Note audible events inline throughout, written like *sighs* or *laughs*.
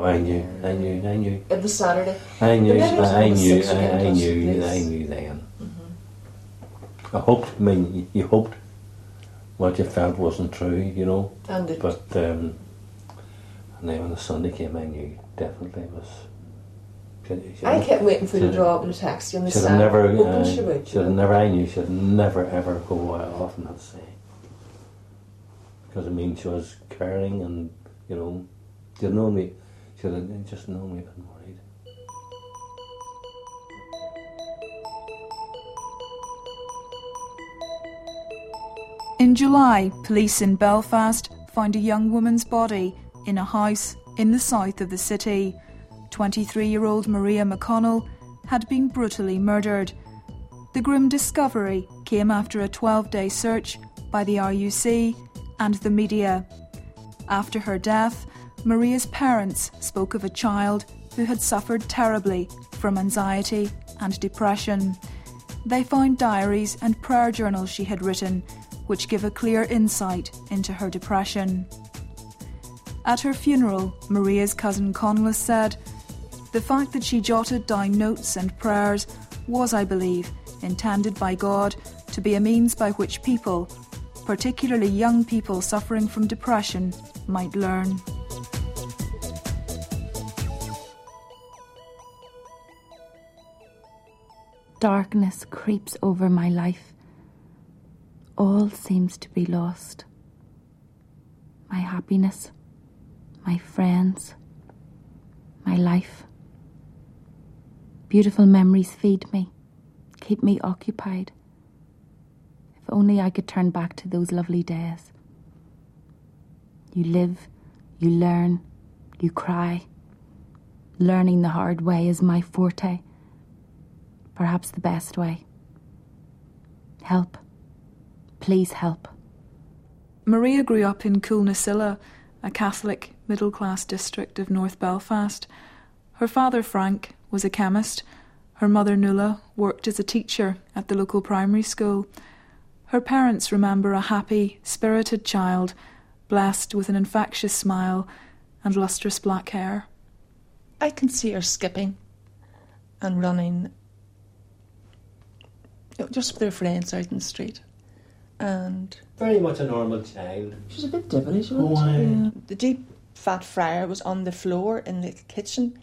Oh, I knew, I knew, I knew. It was Saturday. I knew, it I knew, I, I knew. I knew then. Mm-hmm. I hoped, I mean, you- you hoped what you felt wasn't true, you know, And it, but um, and then when the Sunday came, I knew definitely it was. Should, should, I kept waiting for you to draw up in a taxi on the should have never, hoping uh, she would. should have never, I knew have never ever go off on that say. Because I mean, she was caring and, you know, she'd have me, should just known me been worried. In July, police in Belfast found a young woman's body in a house in the south of the city. 23 year old Maria McConnell had been brutally murdered. The grim discovery came after a 12 day search by the RUC and the media. After her death, Maria's parents spoke of a child who had suffered terribly from anxiety and depression. They found diaries and prayer journals she had written, which give a clear insight into her depression. At her funeral, Maria's cousin Conless said, The fact that she jotted down notes and prayers was, I believe, intended by God to be a means by which people, particularly young people suffering from depression, might learn. Darkness creeps over my life. All seems to be lost. My happiness, my friends, my life. Beautiful memories feed me, keep me occupied. If only I could turn back to those lovely days. You live, you learn, you cry. Learning the hard way is my forte perhaps the best way. Help. Please help. Maria grew up in Coolnasilla, a Catholic middle class district of North Belfast. Her father, Frank, was a chemist. Her mother, Nuala, worked as a teacher at the local primary school. Her parents remember a happy, spirited child, blessed with an infectious smile and lustrous black hair. I can see her skipping and running you know, just with her friends out in the street. And Very much a normal child. She's a bit devilish, she Oh, yeah, the deep fat fryer was on the floor in the kitchen.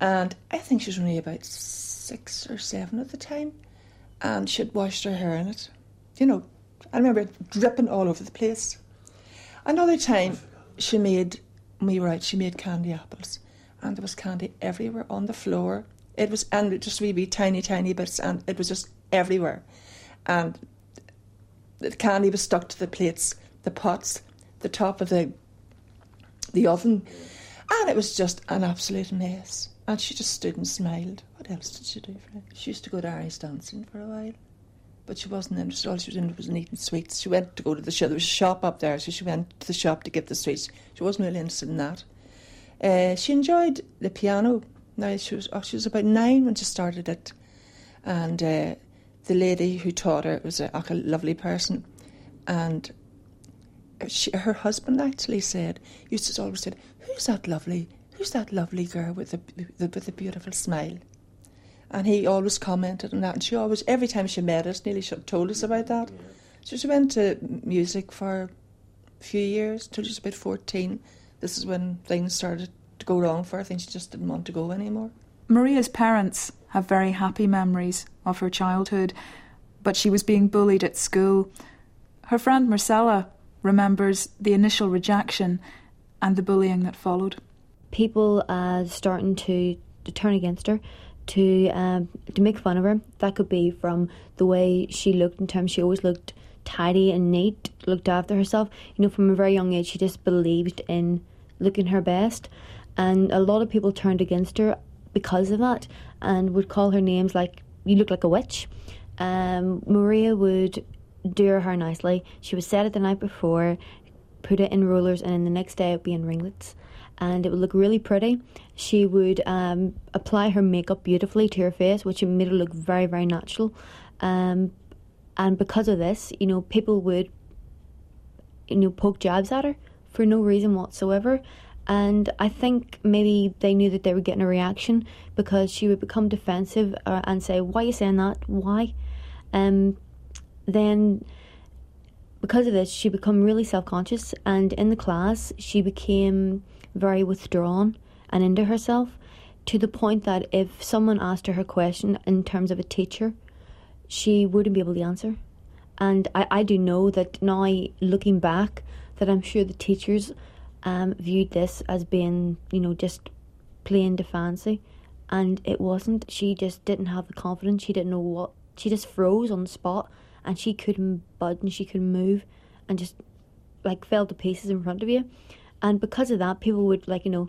And I think she was only about six or seven at the time. And she'd washed her hair in it. You know, I remember it dripping all over the place. Another time, she made, were out, she made candy apples. And there was candy everywhere on the floor. It was, and just wee, wee tiny, tiny bits, and it was just everywhere. And the candy was stuck to the plates, the pots, the top of the the oven, and it was just an absolute mess. And she just stood and smiled. What else did she do? For it? She used to go to Irish dancing for a while, but she wasn't interested. All she was in was in eating sweets. She went to go to the shop. There was a shop up there, so she went to the shop to get the sweets. She wasn't really interested in that. Uh, she enjoyed the piano. Now she was oh, she was about nine when she started it, and uh, the lady who taught her was a, a lovely person, and she, her husband actually said used to always say, "Who's that lovely? Who's that lovely girl with the, the with the beautiful smile?" And he always commented on that, and she always every time she met us, nearly told us about that. So she went to music for a few years till she was about fourteen. This is when things started to go wrong for her. I think she just didn't want to go anymore. Maria's parents have very happy memories of her childhood, but she was being bullied at school. Her friend Marcella remembers the initial rejection and the bullying that followed. people uh, starting to, to turn against her, to um, to make fun of her. That could be from the way she looked in terms she always looked tidy and neat, looked after herself. You know, from a very young age, she just believed in looking her best, and a lot of people turned against her because of that and would call her names like "you look like a witch." Um, Maria would do her nicely. She would set it the night before, put it in rollers, and then the next day it would be in ringlets and it would look really pretty. She would um, apply her makeup beautifully to her face, which made her look very, very natural. Um, and because of this, you know, people would, you know, poke jabs at her for no reason whatsoever. And I think maybe they knew that they were getting a reaction because she would become defensive uh, and say, "Why are you saying that? Why?" Um, then because of this, she became really self conscious, and in the class, she became very withdrawn and into herself to the point that if someone asked her her question in terms of a teacher, she wouldn't be able to answer. And I, I do know that now, looking back, that I'm sure the teachers um, viewed this as being, you know, just playing to fancy. And it wasn't. She just didn't have the confidence. She didn't know what. She just froze on the spot and she couldn't budge and she couldn't move and just like fell to pieces in front of you. And because of that, people would like, you know,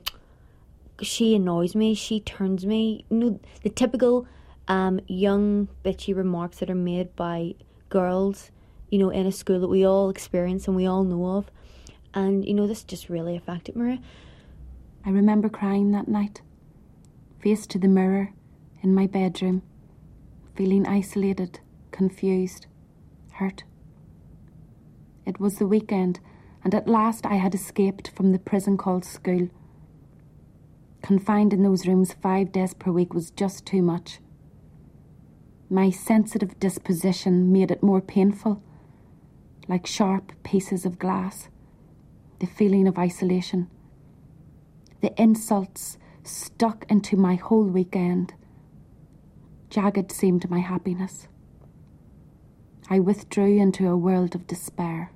she annoys me, she turns me. You know, the typical um, young bitchy remarks that are made by girls, you know, in a school that we all experience and we all know of. And, you know, this just really affected Maria. I remember crying that night, face to the mirror in my bedroom, feeling isolated, confused, hurt. It was the weekend, and at last I had escaped from the prison called school. Confined in those rooms five days per week was just too much. My sensitive disposition made it more painful, like sharp pieces of glass. The feeling of isolation, the insults stuck into my whole weekend. Jagged seemed my happiness. I withdrew into a world of despair.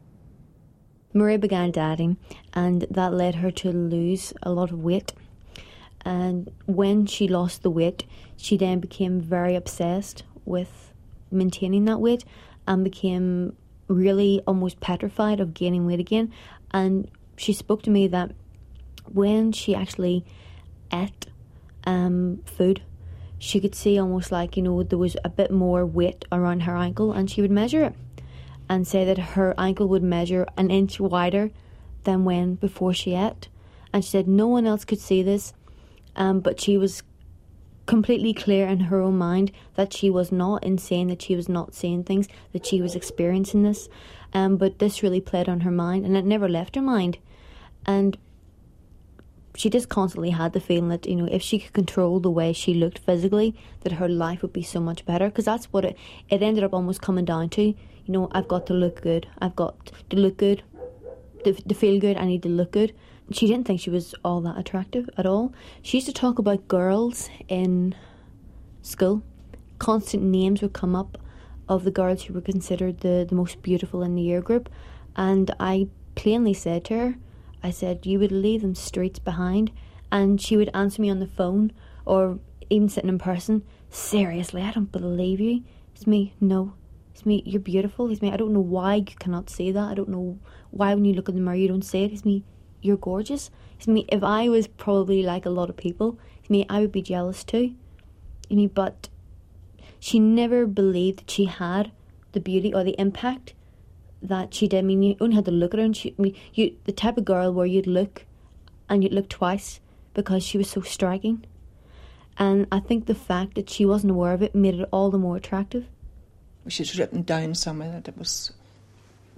Maria began dieting, and that led her to lose a lot of weight. And when she lost the weight, she then became very obsessed with maintaining that weight and became really almost petrified of gaining weight again. And she spoke to me that when she actually ate um, food she could see almost like, you know, there was a bit more weight around her ankle and she would measure it and say that her ankle would measure an inch wider than when before she ate. And she said no one else could see this, um, but she was completely clear in her own mind that she was not insane, that she was not saying things, that she was experiencing this. Um, but this really played on her mind and it never left her mind. And she just constantly had the feeling that you know if she could control the way she looked physically that her life would be so much better. Because that's what it it ended up almost coming down to. You know i've got to look good. I've got to look good. To, to feel good i need to look good she didn't think she was all that attractive at all she used to talk about girls in school constant names would come up of the girls who were considered the, the most beautiful in the year group and i plainly said to her I said, You would leave them streets behind. And she would answer me on the phone or even sitting in person. Seriously, I don't believe you. It's me. No. It's me. You're beautiful. It's me. I don't know why you cannot see that. I don't know why when you look in the mirror you don't see it. It's me. You're gorgeous. It's me. If I was probably like a lot of people, it's me. I would be jealous too. I mean, but she never believed that she had the beauty or the impact that she did. I mean, you only had to look at her, and she, I mean, you the type of girl where you'd look, and you'd look twice because she was so striking. And I think the fact that she wasn't aware of it made it all the more attractive. She's written down somewhere that it was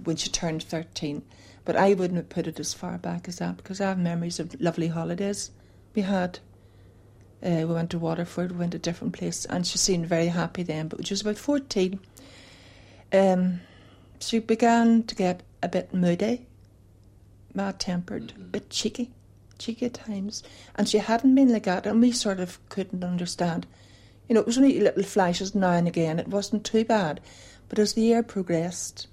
when she turned 13, but I wouldn't have put it as far back as that because I have memories of lovely holidays we had. Uh, we went to Waterford, we went to different places, and she seemed very happy then. But when she was about 14, um, she began to get a bit moody, bad tempered, a bit cheeky, cheeky at times. And she hadn't been like that, and we sort of couldn't understand. You know, it was only little flashes now and again, it wasn't too bad. But as the year progressed,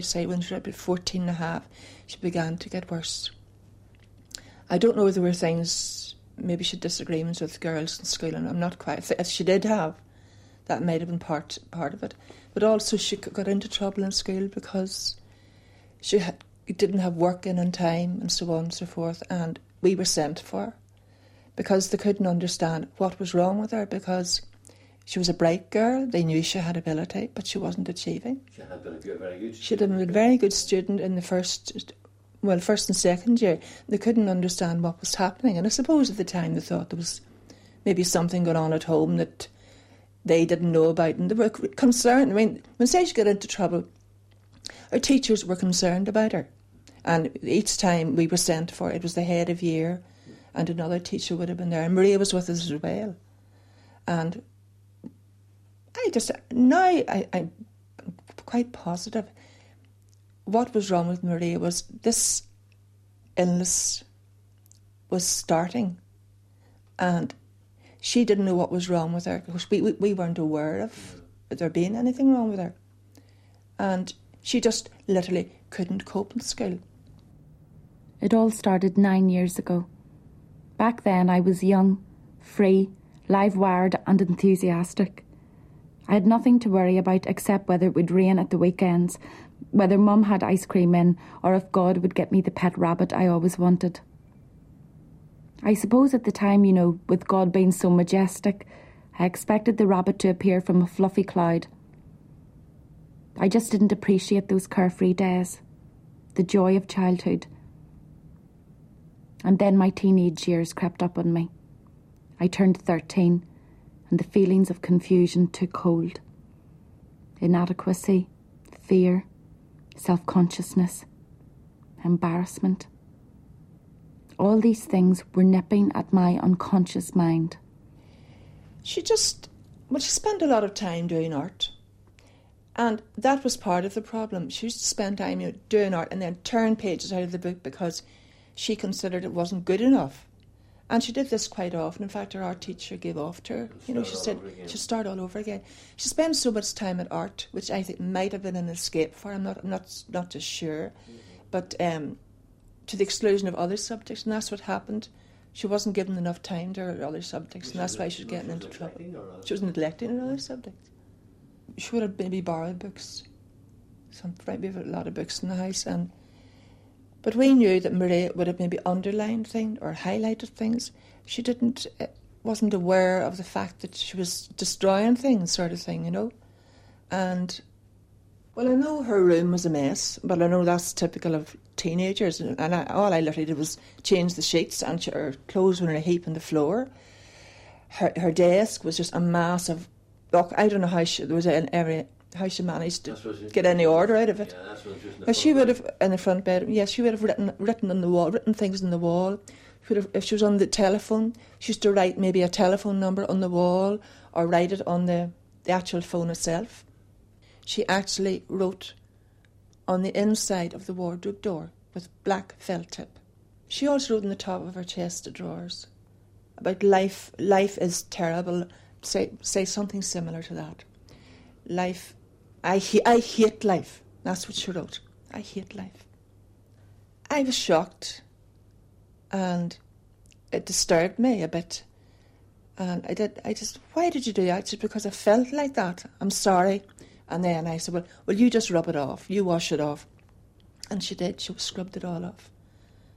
Say when she was about 14 and a half, she began to get worse. I don't know if there were things, maybe she had disagreements with girls in school, and I'm not quite. If she did have, that might have been part part of it. But also, she got into trouble in school because she had, didn't have work in on time and so on and so forth. And we were sent for because they couldn't understand what was wrong with her because she was a bright girl. They knew she had ability, but she wasn't achieving. She had been a good, very good. She had been a very good student in the first, well, first and second year. They couldn't understand what was happening, and I suppose at the time they thought there was maybe something going on at home that they didn't know about, and they were concerned. I mean, when say she got into trouble, her teachers were concerned about her, And each time we were sent for, it was the head of year, and another teacher would have been there. And Maria was with us as well. And I just, now I, I'm quite positive. What was wrong with Maria was this illness was starting, and she didn't know what was wrong with her because we, we, we weren't aware of there being anything wrong with her. And she just literally couldn't cope in school. It all started nine years ago. Back then, I was young, free, live wired, and enthusiastic. I had nothing to worry about except whether it would rain at the weekends, whether Mum had ice cream in, or if God would get me the pet rabbit I always wanted. I suppose at the time, you know, with God being so majestic, I expected the rabbit to appear from a fluffy cloud. I just didn't appreciate those carefree days, the joy of childhood. And then my teenage years crept up on me. I turned 13, and the feelings of confusion took hold. Inadequacy, fear, self consciousness, embarrassment. All these things were nipping at my unconscious mind. She just, well, she spent a lot of time doing art. And that was part of the problem. She used to spend time you know, doing art and then turn pages out of the book because she considered it wasn't good enough. And she did this quite often. In fact, her art teacher gave off to her. You know, she said she'd start all over again. She spent so much time at art, which I think might have been an escape for her. I'm not, I'm not, not just sure. But um, to the exclusion of other subjects, and that's what happened. She wasn't given enough time to her other subjects, and that's why she was getting into trouble. She was neglecting her other subjects. She would have maybe borrowed books, some maybe a lot of books in the house, and but we knew that Maria would have maybe underlined things or highlighted things. She didn't, uh, wasn't aware of the fact that she was destroying things, sort of thing, you know, and well, I know her room was a mess, but I know that's typical of teenagers. And I, all I literally did was change the sheets, and she, her clothes were in a heap on the floor. Her her desk was just a mass of. I don't know how she there was an area how she managed to get any order out of it. Yeah, she would have in the front bedroom. Yes, she would have written written on the wall, written things on the wall. She have, if she was on the telephone, she used to write maybe a telephone number on the wall or write it on the, the actual phone itself she actually wrote on the inside of the wardrobe door with black felt tip. She also wrote on the top of her chest of drawers about life. Life is terrible. Say say something similar to that. Life, I I hate life. That's what she wrote. I hate life. I was shocked, and it disturbed me a bit. And I did. I just, why did you do that? Just because I felt like that. I'm sorry. And then I said, well, well, you just rub it off. You wash it off. And she did. She scrubbed it all off.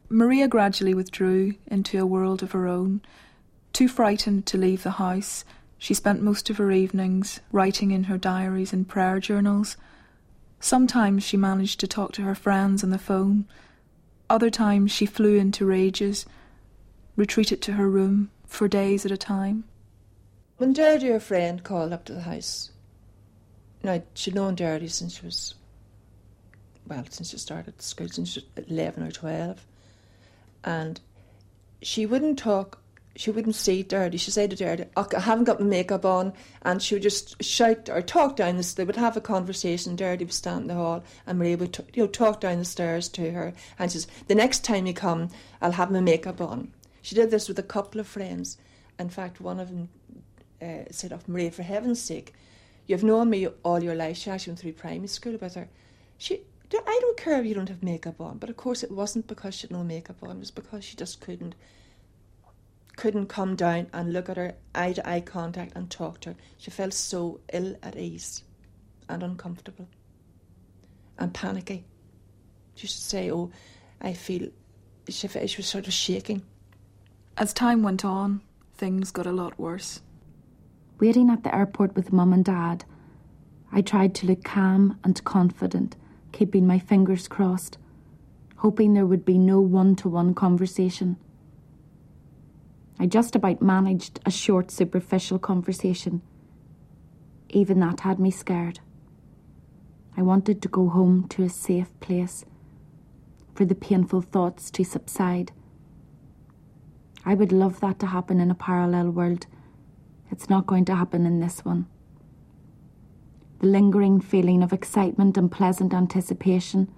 Maria gradually withdrew into a world of her own. Too frightened to leave the house, she spent most of her evenings writing in her diaries and prayer journals. Sometimes she managed to talk to her friends on the phone. Other times she flew into rages, retreated to her room for days at a time. When Derry, her friend, called up to the house, now, she'd known Derry since she was, well, since she started school, since she was 11 or 12. And she wouldn't talk, she wouldn't see Derry. She'd say to oh, I haven't got my makeup on. And she would just shout or talk down the stairs. They would have a conversation. Derry would stand in the hall and Maria would you know, talk down the stairs to her. And she says, The next time you come, I'll have my makeup on. She did this with a couple of friends. In fact, one of them uh, said, Oh, Maria, for heaven's sake, You've known me all your life. She actually went through primary school with her. She, I don't care if you don't have makeup on, but of course it wasn't because she had no makeup on. It was because she just couldn't, couldn't come down and look at her eye to eye contact and talk to her. She felt so ill at ease, and uncomfortable, and panicky. She should say, "Oh, I feel." She, she was sort of shaking. As time went on, things got a lot worse. Waiting at the airport with mum and dad, I tried to look calm and confident, keeping my fingers crossed, hoping there would be no one to one conversation. I just about managed a short, superficial conversation. Even that had me scared. I wanted to go home to a safe place, for the painful thoughts to subside. I would love that to happen in a parallel world. It's not going to happen in this one. The lingering feeling of excitement and pleasant anticipation,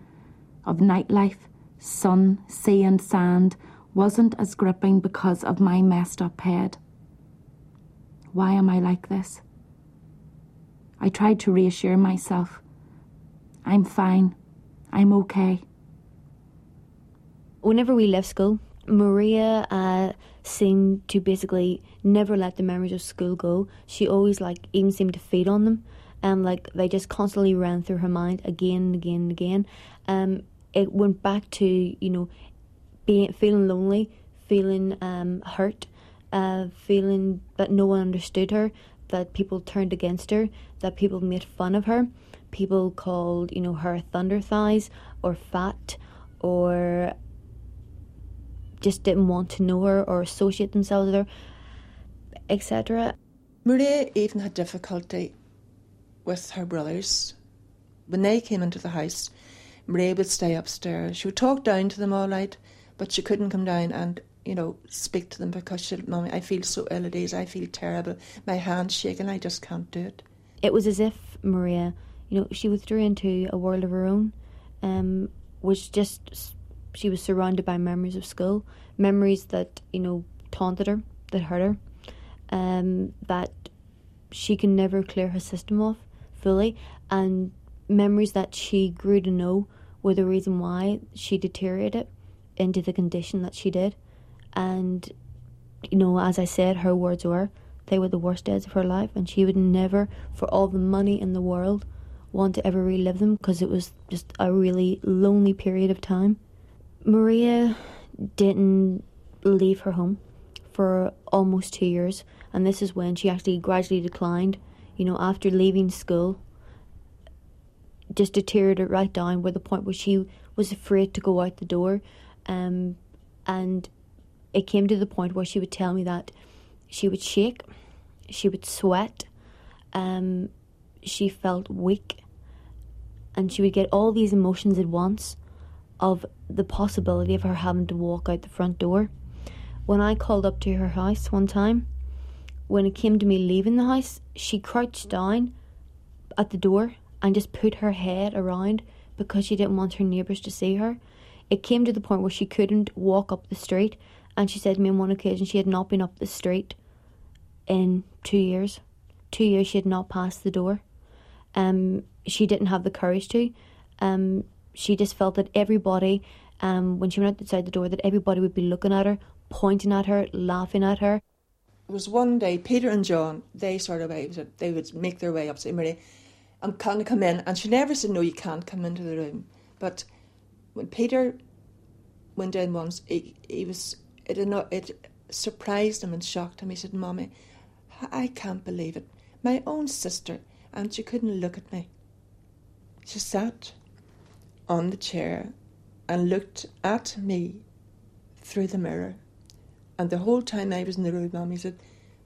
of nightlife, sun, sea, and sand wasn't as gripping because of my messed up head. Why am I like this? I tried to reassure myself. I'm fine. I'm okay. Whenever we left school, Maria uh, seemed to basically never let the memories of school go. She always like even seemed to feed on them, and like they just constantly ran through her mind again and again and again. Um, it went back to you know being feeling lonely, feeling um, hurt, uh, feeling that no one understood her, that people turned against her, that people made fun of her, people called you know her thunder thighs or fat or just didn't want to know her or associate themselves with her, etc. Maria even had difficulty with her brothers. When they came into the house, Maria would stay upstairs. She would talk down to them all right, but she couldn't come down and, you know, speak to them because she said, Mommy, I feel so ill at ease, I feel terrible. My hand's shaking, I just can't do it. It was as if Maria, you know, she withdrew into a world of her own, um, which just she was surrounded by memories of school, memories that you know taunted her, that hurt her, um, that she can never clear her system off fully, and memories that she grew to know were the reason why she deteriorated into the condition that she did, and you know, as I said, her words were they were the worst days of her life, and she would never, for all the money in the world, want to ever relive them because it was just a really lonely period of time. Maria didn't leave her home for almost two years, and this is when she actually gradually declined. You know, after leaving school, just deteriorated right down where the point where she was afraid to go out the door, um, and it came to the point where she would tell me that she would shake, she would sweat, um, she felt weak, and she would get all these emotions at once of the possibility of her having to walk out the front door. When I called up to her house one time, when it came to me leaving the house, she crouched down at the door and just put her head around because she didn't want her neighbours to see her. It came to the point where she couldn't walk up the street, and she said to me on one occasion she had not been up the street in two years. Two years she had not passed the door. Um, she didn't have the courage to. Um, she just felt that everybody, um, when she went outside the door, that everybody would be looking at her, pointing at her, laughing at her. It was one day, Peter and John, they sort of, they would make their way up, to Maria, I'm going to come in. And she never said, no, you can't come into the room. But when Peter went in once, he, he was, it, it surprised him and shocked him. He said, Mommy, I can't believe it. My own sister, and she couldn't look at me. She sat on the chair and looked at me through the mirror. And the whole time I was in the room, Mommy said,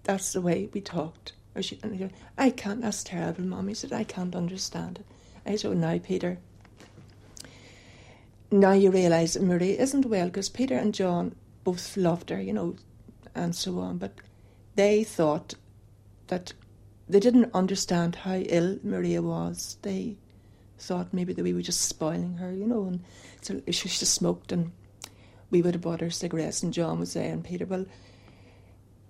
That's the way we talked. Or she, and said, I can't, that's terrible, Mommy said, I can't understand it. I said, oh, now, Peter, now you realise Marie isn't well because Peter and John both loved her, you know, and so on. But they thought that they didn't understand how ill Maria was. They thought maybe that we were just spoiling her, you know, and so she just smoked and we would have bought her cigarettes and John was there, and Peter, well,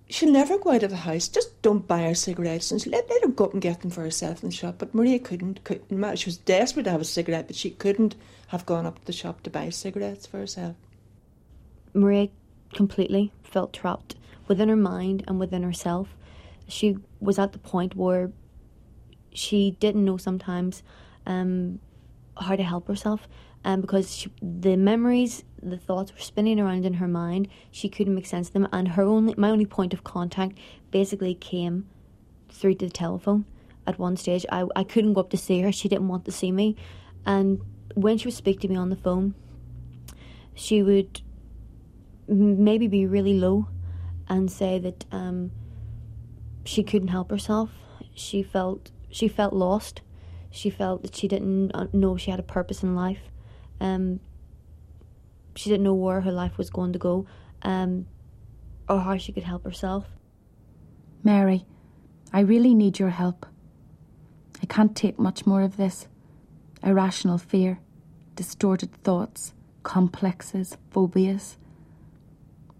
she'll never go out of the house. Just don't buy her cigarettes and let, let her go up and get them for herself in the shop. But Maria couldn't, couldn't. She was desperate to have a cigarette, but she couldn't have gone up to the shop to buy cigarettes for herself. Maria completely felt trapped within her mind and within herself. She was at the point where she didn't know sometimes um, how to help herself. Um, because she, the memories, the thoughts were spinning around in her mind. She couldn't make sense of them, and her only, my only point of contact, basically came through to the telephone. At one stage, I I couldn't go up to see her. She didn't want to see me, and when she would speak to me on the phone, she would maybe be really low, and say that um, she couldn't help herself. She felt she felt lost she felt that she didn't uh, know she had a purpose in life. Um, she didn't know where her life was going to go, um, or how she could help herself. Mary, I really need your help. I can't take much more of this. Irrational fear, distorted thoughts, complexes, phobias.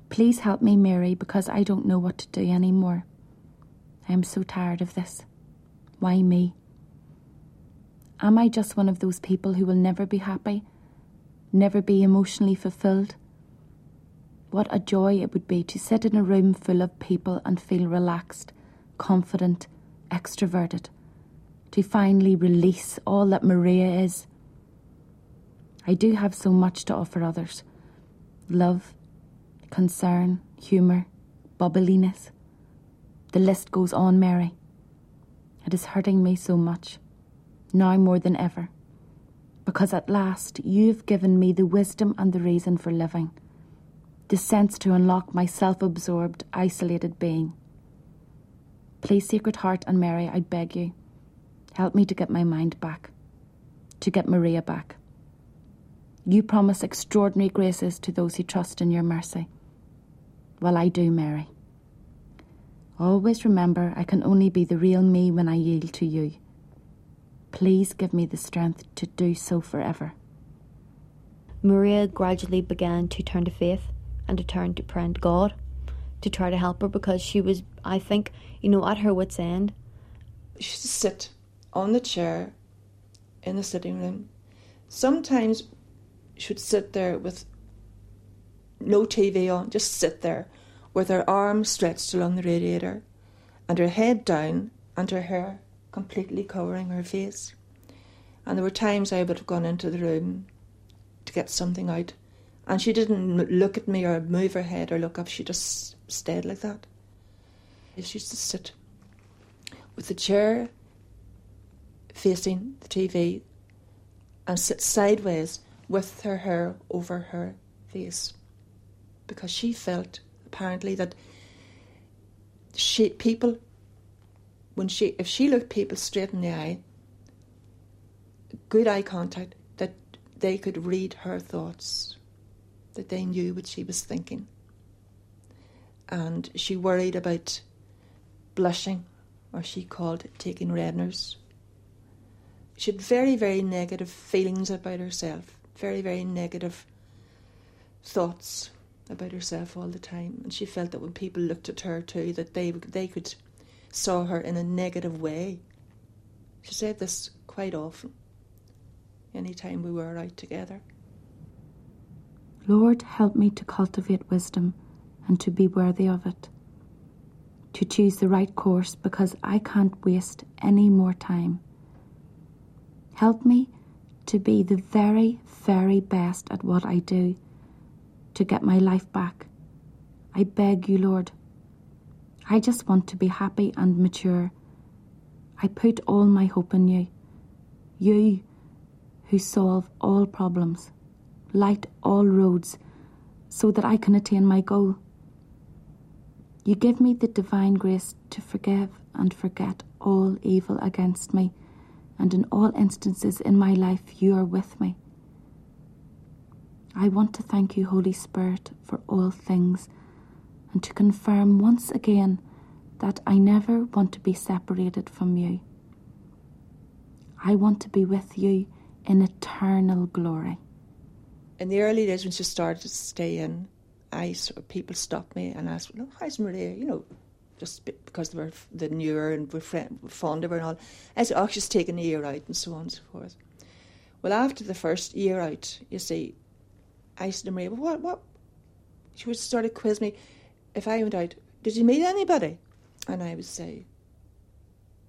Please help me, Mary, because I don't know what to do anymore. I am so tired of this. Why me? Am I just one of those people who will never be happy, never be emotionally fulfilled? What a joy it would be to sit in a room full of people and feel relaxed, confident, extroverted, to finally release all that Maria is. I do have so much to offer others love, concern, humour, bubbliness. The list goes on, Mary. It is hurting me so much, now more than ever, because at last you've given me the wisdom and the reason for living, the sense to unlock my self absorbed, isolated being. Please, Sacred Heart and Mary, I beg you, help me to get my mind back, to get Maria back. You promise extraordinary graces to those who trust in your mercy. Well, I do, Mary. Always remember I can only be the real me when I yield to you. Please give me the strength to do so forever. Maria gradually began to turn to faith and to turn to praying to God to try to help her because she was, I think, you know, at her wits' end. She used to sit on the chair in the sitting room. Sometimes she would sit there with no TV on, just sit there with her arms stretched along the radiator and her head down and her hair completely covering her face. And there were times I would have gone into the room to get something out, and she didn't look at me or move her head or look up, she just stayed like that. She used to sit with the chair facing the TV and sit sideways with her hair over her face because she felt apparently that she people when she if she looked people straight in the eye good eye contact that they could read her thoughts that they knew what she was thinking. And she worried about blushing or she called it taking redners she had very very negative feelings about herself very very negative thoughts about herself all the time, and she felt that when people looked at her too, that they they could saw her in a negative way. She said this quite often. Any time we were out together. Lord, help me to cultivate wisdom and to be worthy of it. To choose the right course because I can't waste any more time. Help me to be the very, very best at what I do to get my life back. I beg you, Lord. I just want to be happy and mature. I put all my hope in you. You who solve all problems, light all roads, so that I can attain my goal. You give me the divine grace to forgive and forget all evil against me, and in all instances in my life, you are with me. I want to thank you, Holy Spirit, for all things, and to confirm once again that I never want to be separated from you. I want to be with you in eternal glory. In the early days when she started to stay in, I people stopped me and asked, "No, how's Maria?" You know, just because they were the newer and were, friend, fond of her and all. I said, "Oh, she's taking a year out," and so on and so forth. Well, after the first year out, you see, I said to Maria, what, what? She would sort of quiz me. If I went out, did you meet anybody? And I would say,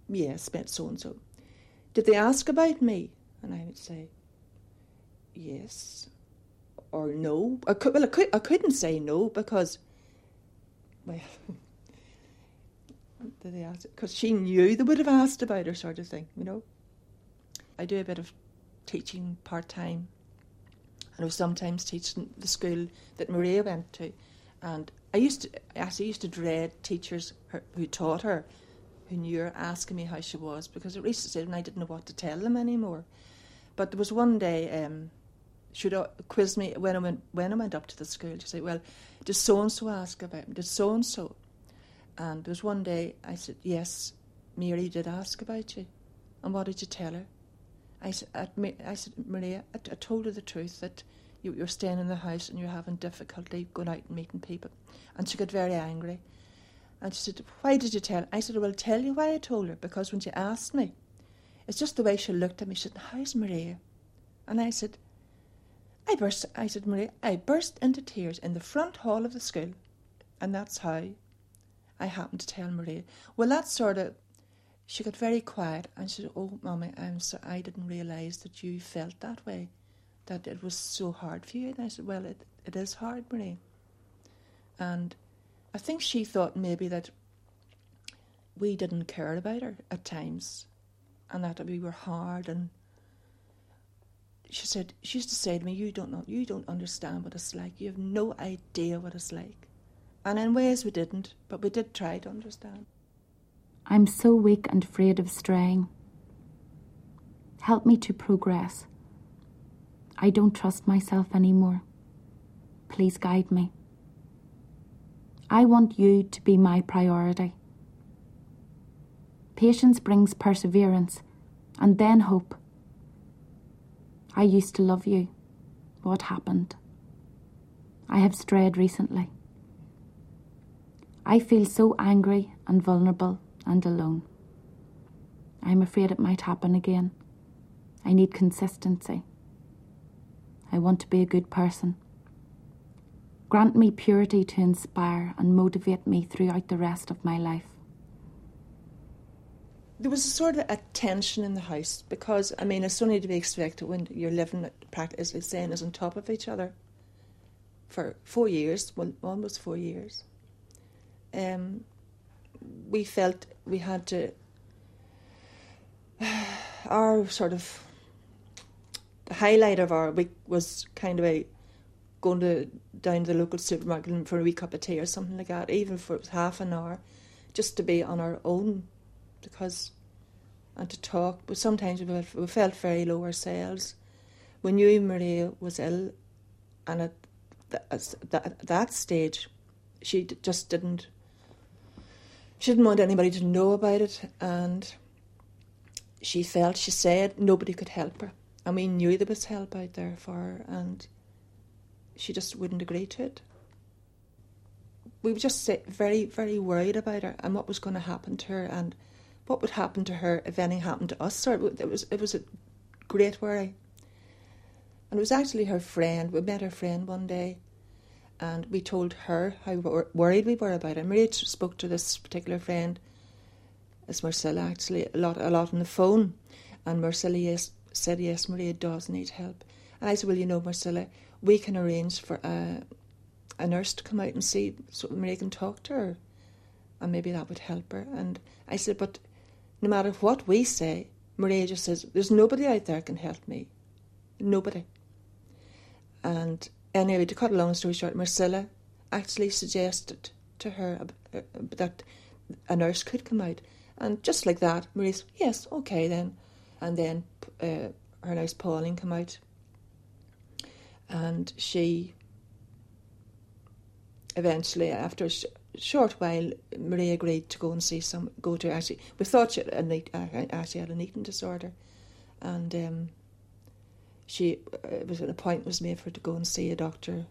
yes, met so and so. Did they ask about me? And I would say, yes or no. I could, well, I, could, I couldn't say no because, well, *laughs* did they ask? Because she knew they would have asked about her, sort of thing, you know. I do a bit of teaching part time and I was sometimes teaching the school that Maria went to. And I used to, I used to dread teachers who taught her, who knew her, asking me how she was because it reached a stage I didn't know what to tell them anymore. But there was one day um, She'd quiz me when I went when I went up to the school. She'd say, "Well, did so and so ask about me? Did so and so?" And there was one day I said, "Yes, Mary did ask about you." And what did you tell her? I said, I said Maria, I, I told her the truth that you, you're staying in the house and you're having difficulty going out and meeting people. And she got very angry. And she said, Why did you tell? I said, I will tell you why I told her, because when she asked me, it's just the way she looked at me. She said, How's Maria? And I said, I burst, I said, Maria, I burst into tears in the front hall of the school. And that's how I happened to tell Maria. Well, that sort of, she got very quiet and she said, Oh, Mommy, I'm so, I didn't realise that you felt that way, that it was so hard for you. And I said, Well, it, it is hard, Marie. And I think she thought maybe that we didn't care about her at times and that we were hard and she said she used to say to me, You don't know you don't understand what it's like. You have no idea what it's like. And in ways we didn't, but we did try to understand. I'm so weak and afraid of straying. Help me to progress. I don't trust myself anymore. Please guide me. I want you to be my priority. Patience brings perseverance and then hope. I used to love you. What happened? I have strayed recently. I feel so angry and vulnerable and alone. I'm afraid it might happen again. I need consistency. I want to be a good person. Grant me purity to inspire and motivate me throughout the rest of my life. There was a sort of a tension in the house because, I mean, it's only to be expected when you're living, practice, saying, is on top of each other for four years, well, almost four years. Um, we felt we had to, *sighs* our sort of, the highlight of our week was kind of a going to down to the local supermarket for a wee cup of tea or something like that, even for half an hour, just to be on our own, because and to talk. But sometimes we felt, we felt very low ourselves. We knew Maria was ill, and at that, that stage, she just didn't. She didn't want anybody to know about it, and she felt she said nobody could help her, and we knew there was help out there for her, and she just wouldn't agree to it. We were just very, very worried about her and what was going to happen to her and what would happen to her if anything happened to us. So it was, it was a great worry. And it was actually her friend. We met her friend one day and we told her how worried we were about her. Maria spoke to this particular friend, it's Marcella actually, a lot, a lot on the phone. And Marcella said, Yes, Maria does need help. And I said, Well, you know, Marcella, we can arrange for a, a nurse to come out and see so Maria can talk to her. And maybe that would help her. And I said, But no matter what we say, Maria just says, There's nobody out there can help me. Nobody. And anyway, to cut a long story short, Marcella actually suggested to her uh, that a nurse could come out. And just like that, Maria said, Yes, okay then. And then uh, her nurse Pauline came out. And she eventually, after a sh- short while, Maria agreed to go and see some, go to actually, we thought she had a, uh, actually had an eating disorder, and um, she, uh, it was an appointment was made for her to go and see a doctor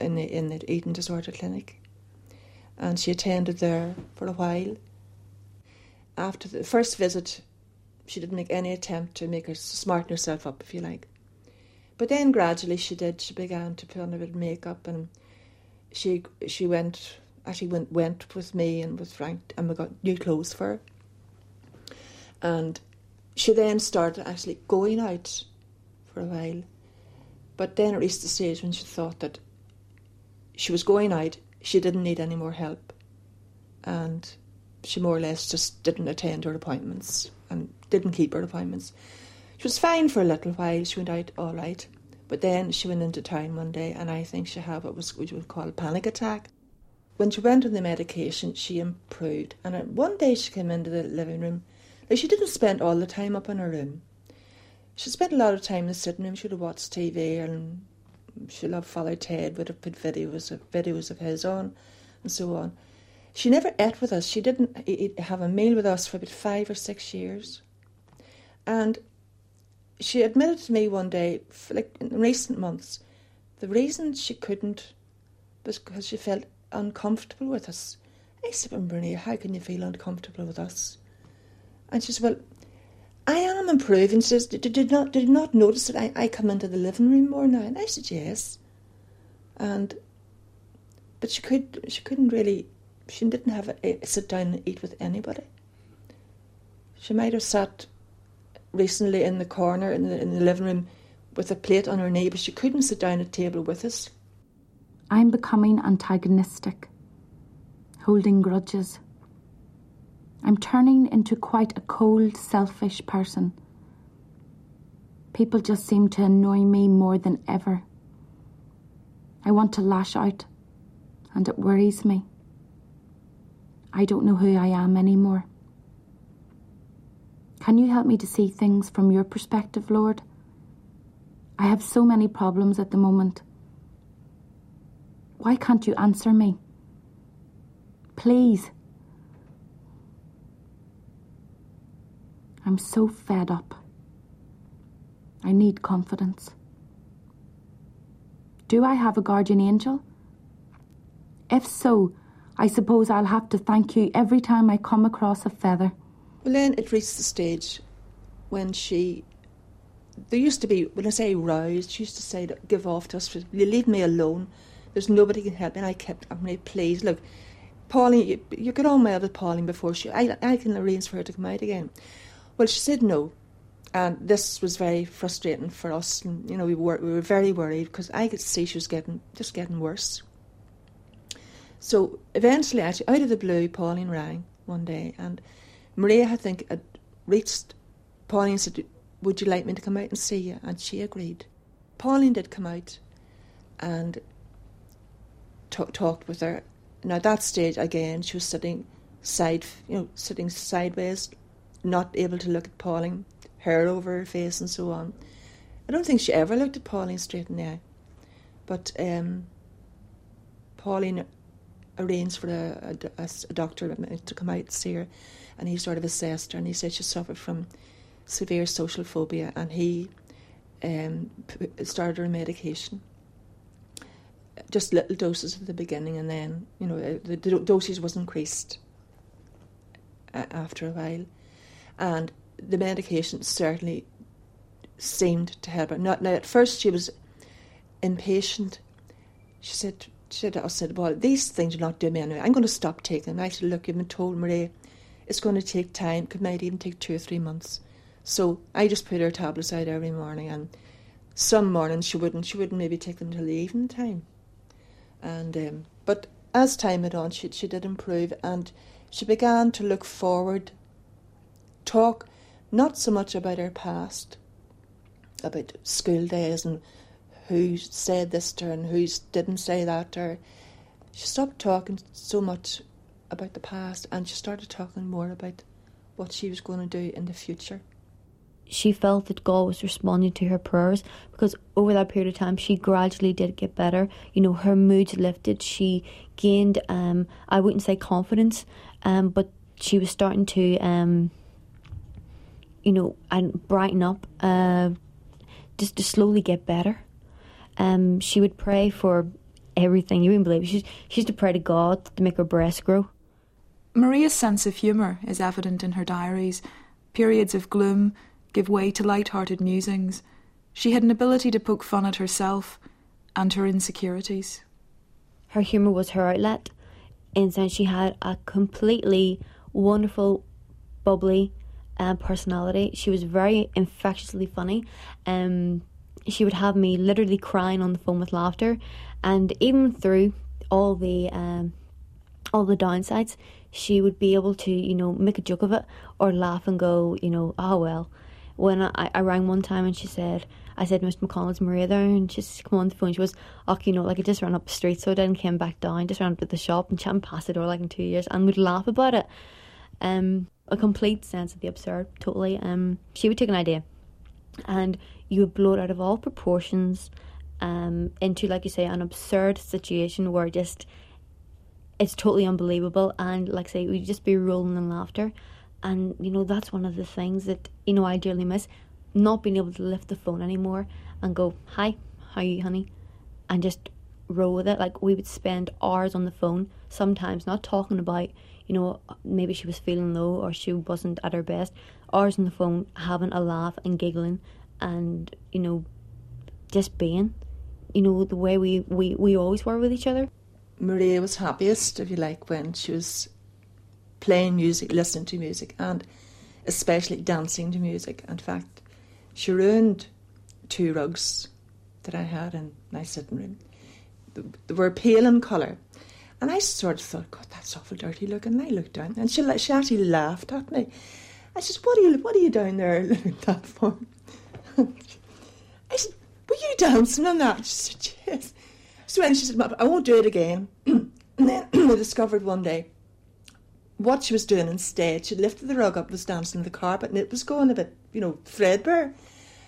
in the, in the eating disorder clinic, and she attended there for a while. After the first visit, she didn't make any attempt to make her smarten herself up, if you like. But then gradually she did. She began to put on a bit of makeup, and she she went actually went went with me and with Frank, and we got new clothes for her. And she then started actually going out for a while, but then it reached the stage when she thought that she was going out. She didn't need any more help, and she more or less just didn't attend her appointments and didn't keep her appointments. She was fine for a little while. She went out all right. But then she went into town one day, and I think she had what was what you would call a panic attack. When she went on the medication, she improved. And one day she came into the living room. Like she didn't spend all the time up in her room. she spent a lot of time in the sitting room. She'd watched TV and she loved Father Ted, would have put videos of videos of his on and so on. She never ate with us. She didn't eat, have a meal with us for about five or six years. And she admitted to me one day, like in recent months, the reason she couldn't was because she felt uncomfortable with us. I said, well, Maria, how can you feel uncomfortable with us? And she said, well, I am improving. She says, did, not, did not notice that I, I come into the living room more now? And I said, yes. And, but she, could, she couldn't really, she didn't have a, a sit down and eat with anybody. She might have sat recently in the corner in the, in the living room with a plate on her knee, but she couldn't sit down at table with us. I'm becoming antagonistic, holding grudges. I'm turning into quite a cold, selfish person. People just seem to annoy me more than ever. I want to lash out, and it worries me. I don't know who I am anymore. Can you help me to see things from your perspective, Lord? I have so many problems at the moment. Why can't you answer me? Please. I'm so fed up. I need confidence. Do I have a guardian angel? If so, I suppose I'll have to thank you every time I come across a feather. Well, then it reached the stage when she. There used to be, when I say roused, she used to say, give off to us, you leave me alone. There's nobody can help me. And I kept, I'm really pleased. Look, Pauline, you, you get on well Pauline before she, I, I can arrange for her to come out again. Well, she said no. And this was very frustrating for us. And, you know, we were, we were very worried because I could see she was getting, just getting worse. So eventually, actually, out of the blue, Pauline rang one day and Maria, I think, had reached Pauline and said, Would you like me to come out and see you? And she agreed. Pauline did come out and t- talked with her. Now, at that stage, again, she was sitting side, you know, sitting sideways, not able to look at Pauline, hair over her face and so on. I don't think she ever looked at Pauline straight in the eye. But um, Pauline arranged for a, a, a, doctor to come out and see her, and he sort of assessed her, and he said she suffered from severe social phobia, and he um, started her medication. Just little doses at the beginning, and then you know the, the dosage was increased after a while, and the medication certainly seemed to help her. Not now at first she was impatient. She said, I said, well, these things are not doing me anyway. I'm going to stop taking them. I said, look, you've been told, Marie, it's going to take time. It might even take two or three months. So I just put her tablets out every morning, and some mornings she wouldn't. She wouldn't maybe take them till the evening time. And um, but as time went on, she she did improve, and she began to look forward, talk not so much about her past, about school days and who said this to her and who didn't say that to her. She stopped talking so much about the past and she started talking more about what she was going to do in the future. She felt that God was responding to her prayers because over that period of time she gradually did get better. You know, her moods lifted. She gained, um, I wouldn't say confidence, um, but she was starting to, um, you know, and brighten up, uh, just to slowly get better. Um, she would pray for everything. You wouldn't believe it. She, she used to pray to God to make her breast grow. Maria's sense of humour is evident in her diaries. Periods of gloom give way to light-hearted musings. She had an ability to poke fun at herself and her insecurities. Her humour was her outlet. In sense, she had a completely wonderful, bubbly uh, personality. She was very infectiously funny. Um, she would have me literally crying on the phone with laughter, and even through all the um, all the downsides, she would be able to you know make a joke of it or laugh and go you know oh well. When I, I rang one time and she said, I said, Mr. McConnell's Maria there, and she she's come on the phone. She was, oh, you know, like I just ran up the street, so I then came back down, just ran up to the shop and chatting past the door like in two years, and would laugh about it. Um, a complete sense of the absurd, totally. Um, she would take an idea and you would blow it out of all proportions um, into, like you say, an absurd situation where just it's totally unbelievable. And like I say, we'd just be rolling in laughter. And, you know, that's one of the things that, you know, I dearly miss. Not being able to lift the phone anymore and go, Hi, how are you, honey? And just roll with it. Like, we would spend hours on the phone, sometimes not talking about, you know, maybe she was feeling low or she wasn't at her best. Hours on the phone, having a laugh and giggling and, you know, just being, you know, the way we, we, we always were with each other. Maria was happiest, if you like, when she was playing music, listening to music, and especially dancing to music. In fact, she ruined two rugs that I had in my sitting room. They were pale in colour. And I sort of thought, God, that's awful dirty looking. And I looked down, and she, she actually laughed at me. I said, "What are you? What are you down there *laughs* looking that for?" *laughs* I said, "Were you dancing on that?" She said, "Yes." So then she said, I won't do it again. *clears throat* and then *clears throat* I discovered one day what she was doing instead. She'd lifted the rug up, was dancing on the carpet, and it was going a bit, you know, threadbare.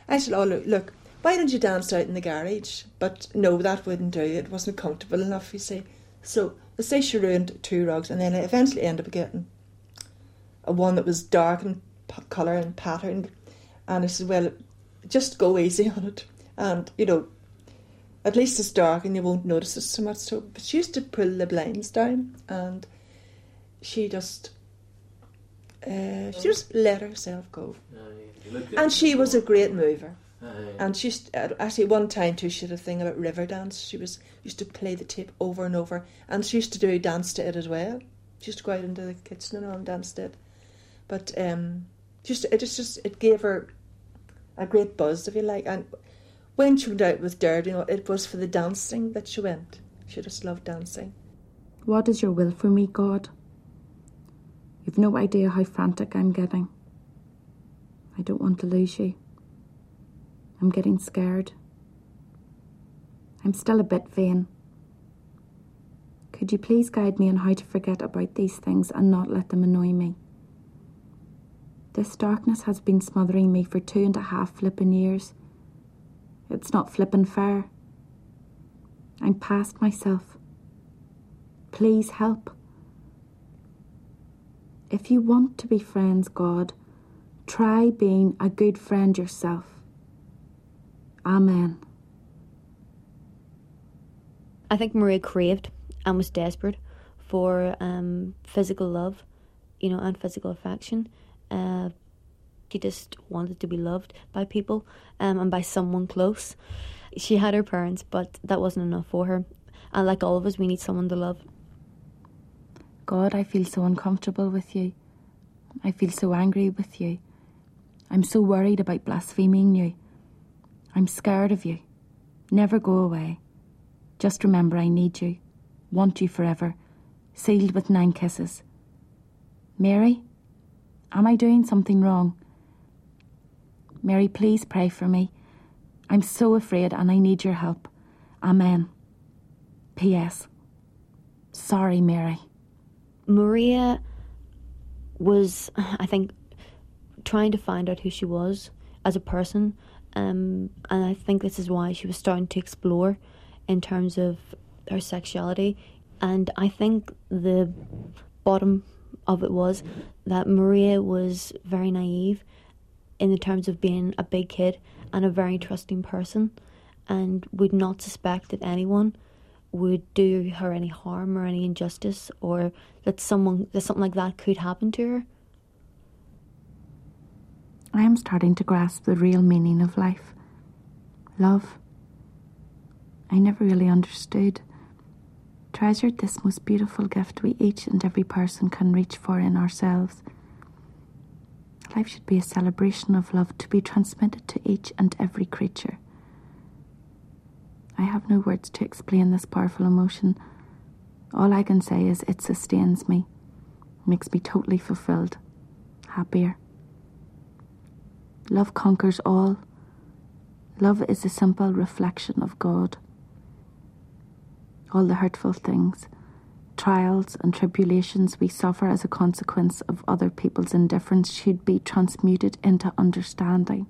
I said, Oh, look, look, why don't you dance out in the garage? But no, that wouldn't do. It wasn't comfortable enough, you see. So I say she ruined two rugs, and then I eventually ended up getting a one that was dark in colour and pattern. And I said, Well, just go easy on it. And, you know, at least it's dark and you won't notice it so much. So, but she used to pull the blinds down, and she just uh, she just let herself go. And she was a great mover. And she used, uh, actually one time too she had a thing about Riverdance. She was used to play the tape over and over, and she used to do dance to it as well. She used to go out into the kitchen and all and dance to it. But um, just it just just it gave her a great buzz, if you like, and when she went out with Derd, you know, it was for the dancing that she went. She just loved dancing. What is your will for me, God? You've no idea how frantic I'm getting. I don't want to lose you. I'm getting scared. I'm still a bit vain. Could you please guide me on how to forget about these things and not let them annoy me? This darkness has been smothering me for two and a half flippin' years. It's not flippin' fair. I'm past myself. Please help. If you want to be friends, God, try being a good friend yourself. Amen. I think Maria craved and was desperate for um, physical love, you know, and physical affection. Uh, she just wanted to be loved by people um, and by someone close. She had her parents, but that wasn't enough for her. And like all of us, we need someone to love. God, I feel so uncomfortable with you. I feel so angry with you. I'm so worried about blaspheming you. I'm scared of you. Never go away. Just remember I need you, want you forever, sealed with nine kisses. Mary, am I doing something wrong? Mary, please pray for me. I'm so afraid and I need your help. Amen. P.S. Sorry, Mary. Maria was, I think, trying to find out who she was as a person. Um, and I think this is why she was starting to explore in terms of her sexuality. And I think the bottom of it was that Maria was very naive in the terms of being a big kid and a very trusting person and would not suspect that anyone would do her any harm or any injustice or that someone that something like that could happen to her. I am starting to grasp the real meaning of life. Love. I never really understood. Treasured this most beautiful gift we each and every person can reach for in ourselves. Life should be a celebration of love to be transmitted to each and every creature. I have no words to explain this powerful emotion. All I can say is it sustains me, makes me totally fulfilled, happier. Love conquers all. Love is a simple reflection of God. All the hurtful things, trials and tribulations we suffer as a consequence of other people's indifference should be transmuted into understanding.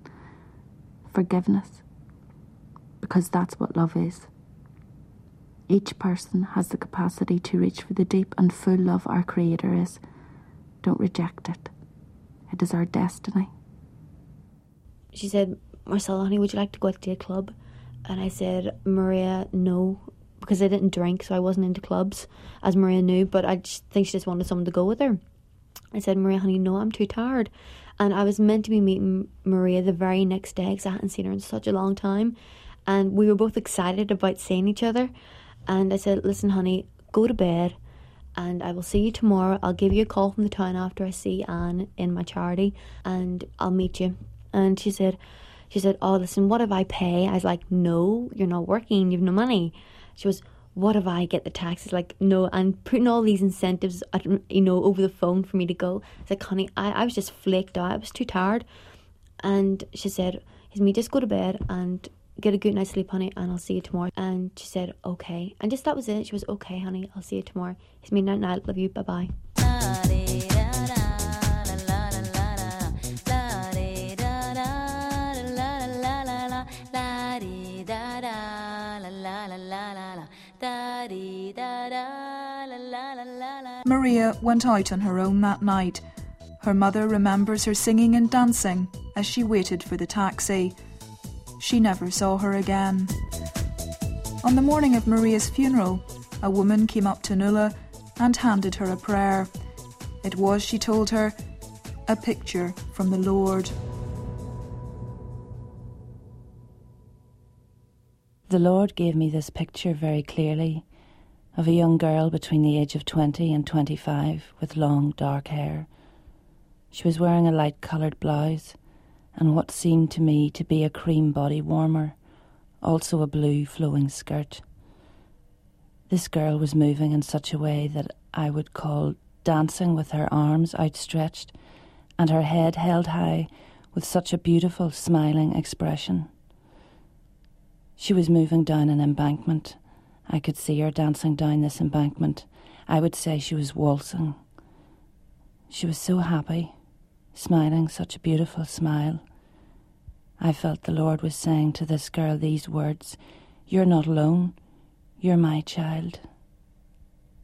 forgiveness. Because that's what love is. Each person has the capacity to reach for the deep and full love our Creator is. Don't reject it. It is our destiny. She said, Marcella, honey, would you like to go out to a club? And I said, Maria, no, because I didn't drink, so I wasn't into clubs, as Maria knew, but I think she just wanted someone to go with her. I said, Maria, honey, no, I'm too tired. And I was meant to be meeting Maria the very next day because I hadn't seen her in such a long time. And we were both excited about seeing each other. And I said, Listen, honey, go to bed and I will see you tomorrow. I'll give you a call from the town after I see Anne in my charity and I'll meet you. And she said, she said, Oh, listen, what if I pay? I was like, No, you're not working, you've no money. She was, What if I get the taxes? Like, no, and putting all these incentives, you know, over the phone for me to go. I was like, Honey, I, I was just flaked out. I was too tired. And she said, Is me just go to bed and get a good night's sleep, honey, and I'll see you tomorrow. And she said, okay. And just that was it. She was, okay, honey, I'll see you tomorrow. It's me night night. Love you. Bye bye Maria went out on her own that night. Her mother remembers her singing and dancing as she waited for the taxi. She never saw her again. On the morning of Maria's funeral, a woman came up to Nuala and handed her a prayer. It was, she told her, a picture from the Lord. The Lord gave me this picture very clearly of a young girl between the age of 20 and 25 with long dark hair. She was wearing a light coloured blouse and what seemed to me to be a cream body warmer, also a blue flowing skirt. This girl was moving in such a way that I would call dancing with her arms outstretched and her head held high with such a beautiful smiling expression. She was moving down an embankment. I could see her dancing down this embankment. I would say she was waltzing. She was so happy, smiling such a beautiful smile. I felt the Lord was saying to this girl these words You're not alone, you're my child.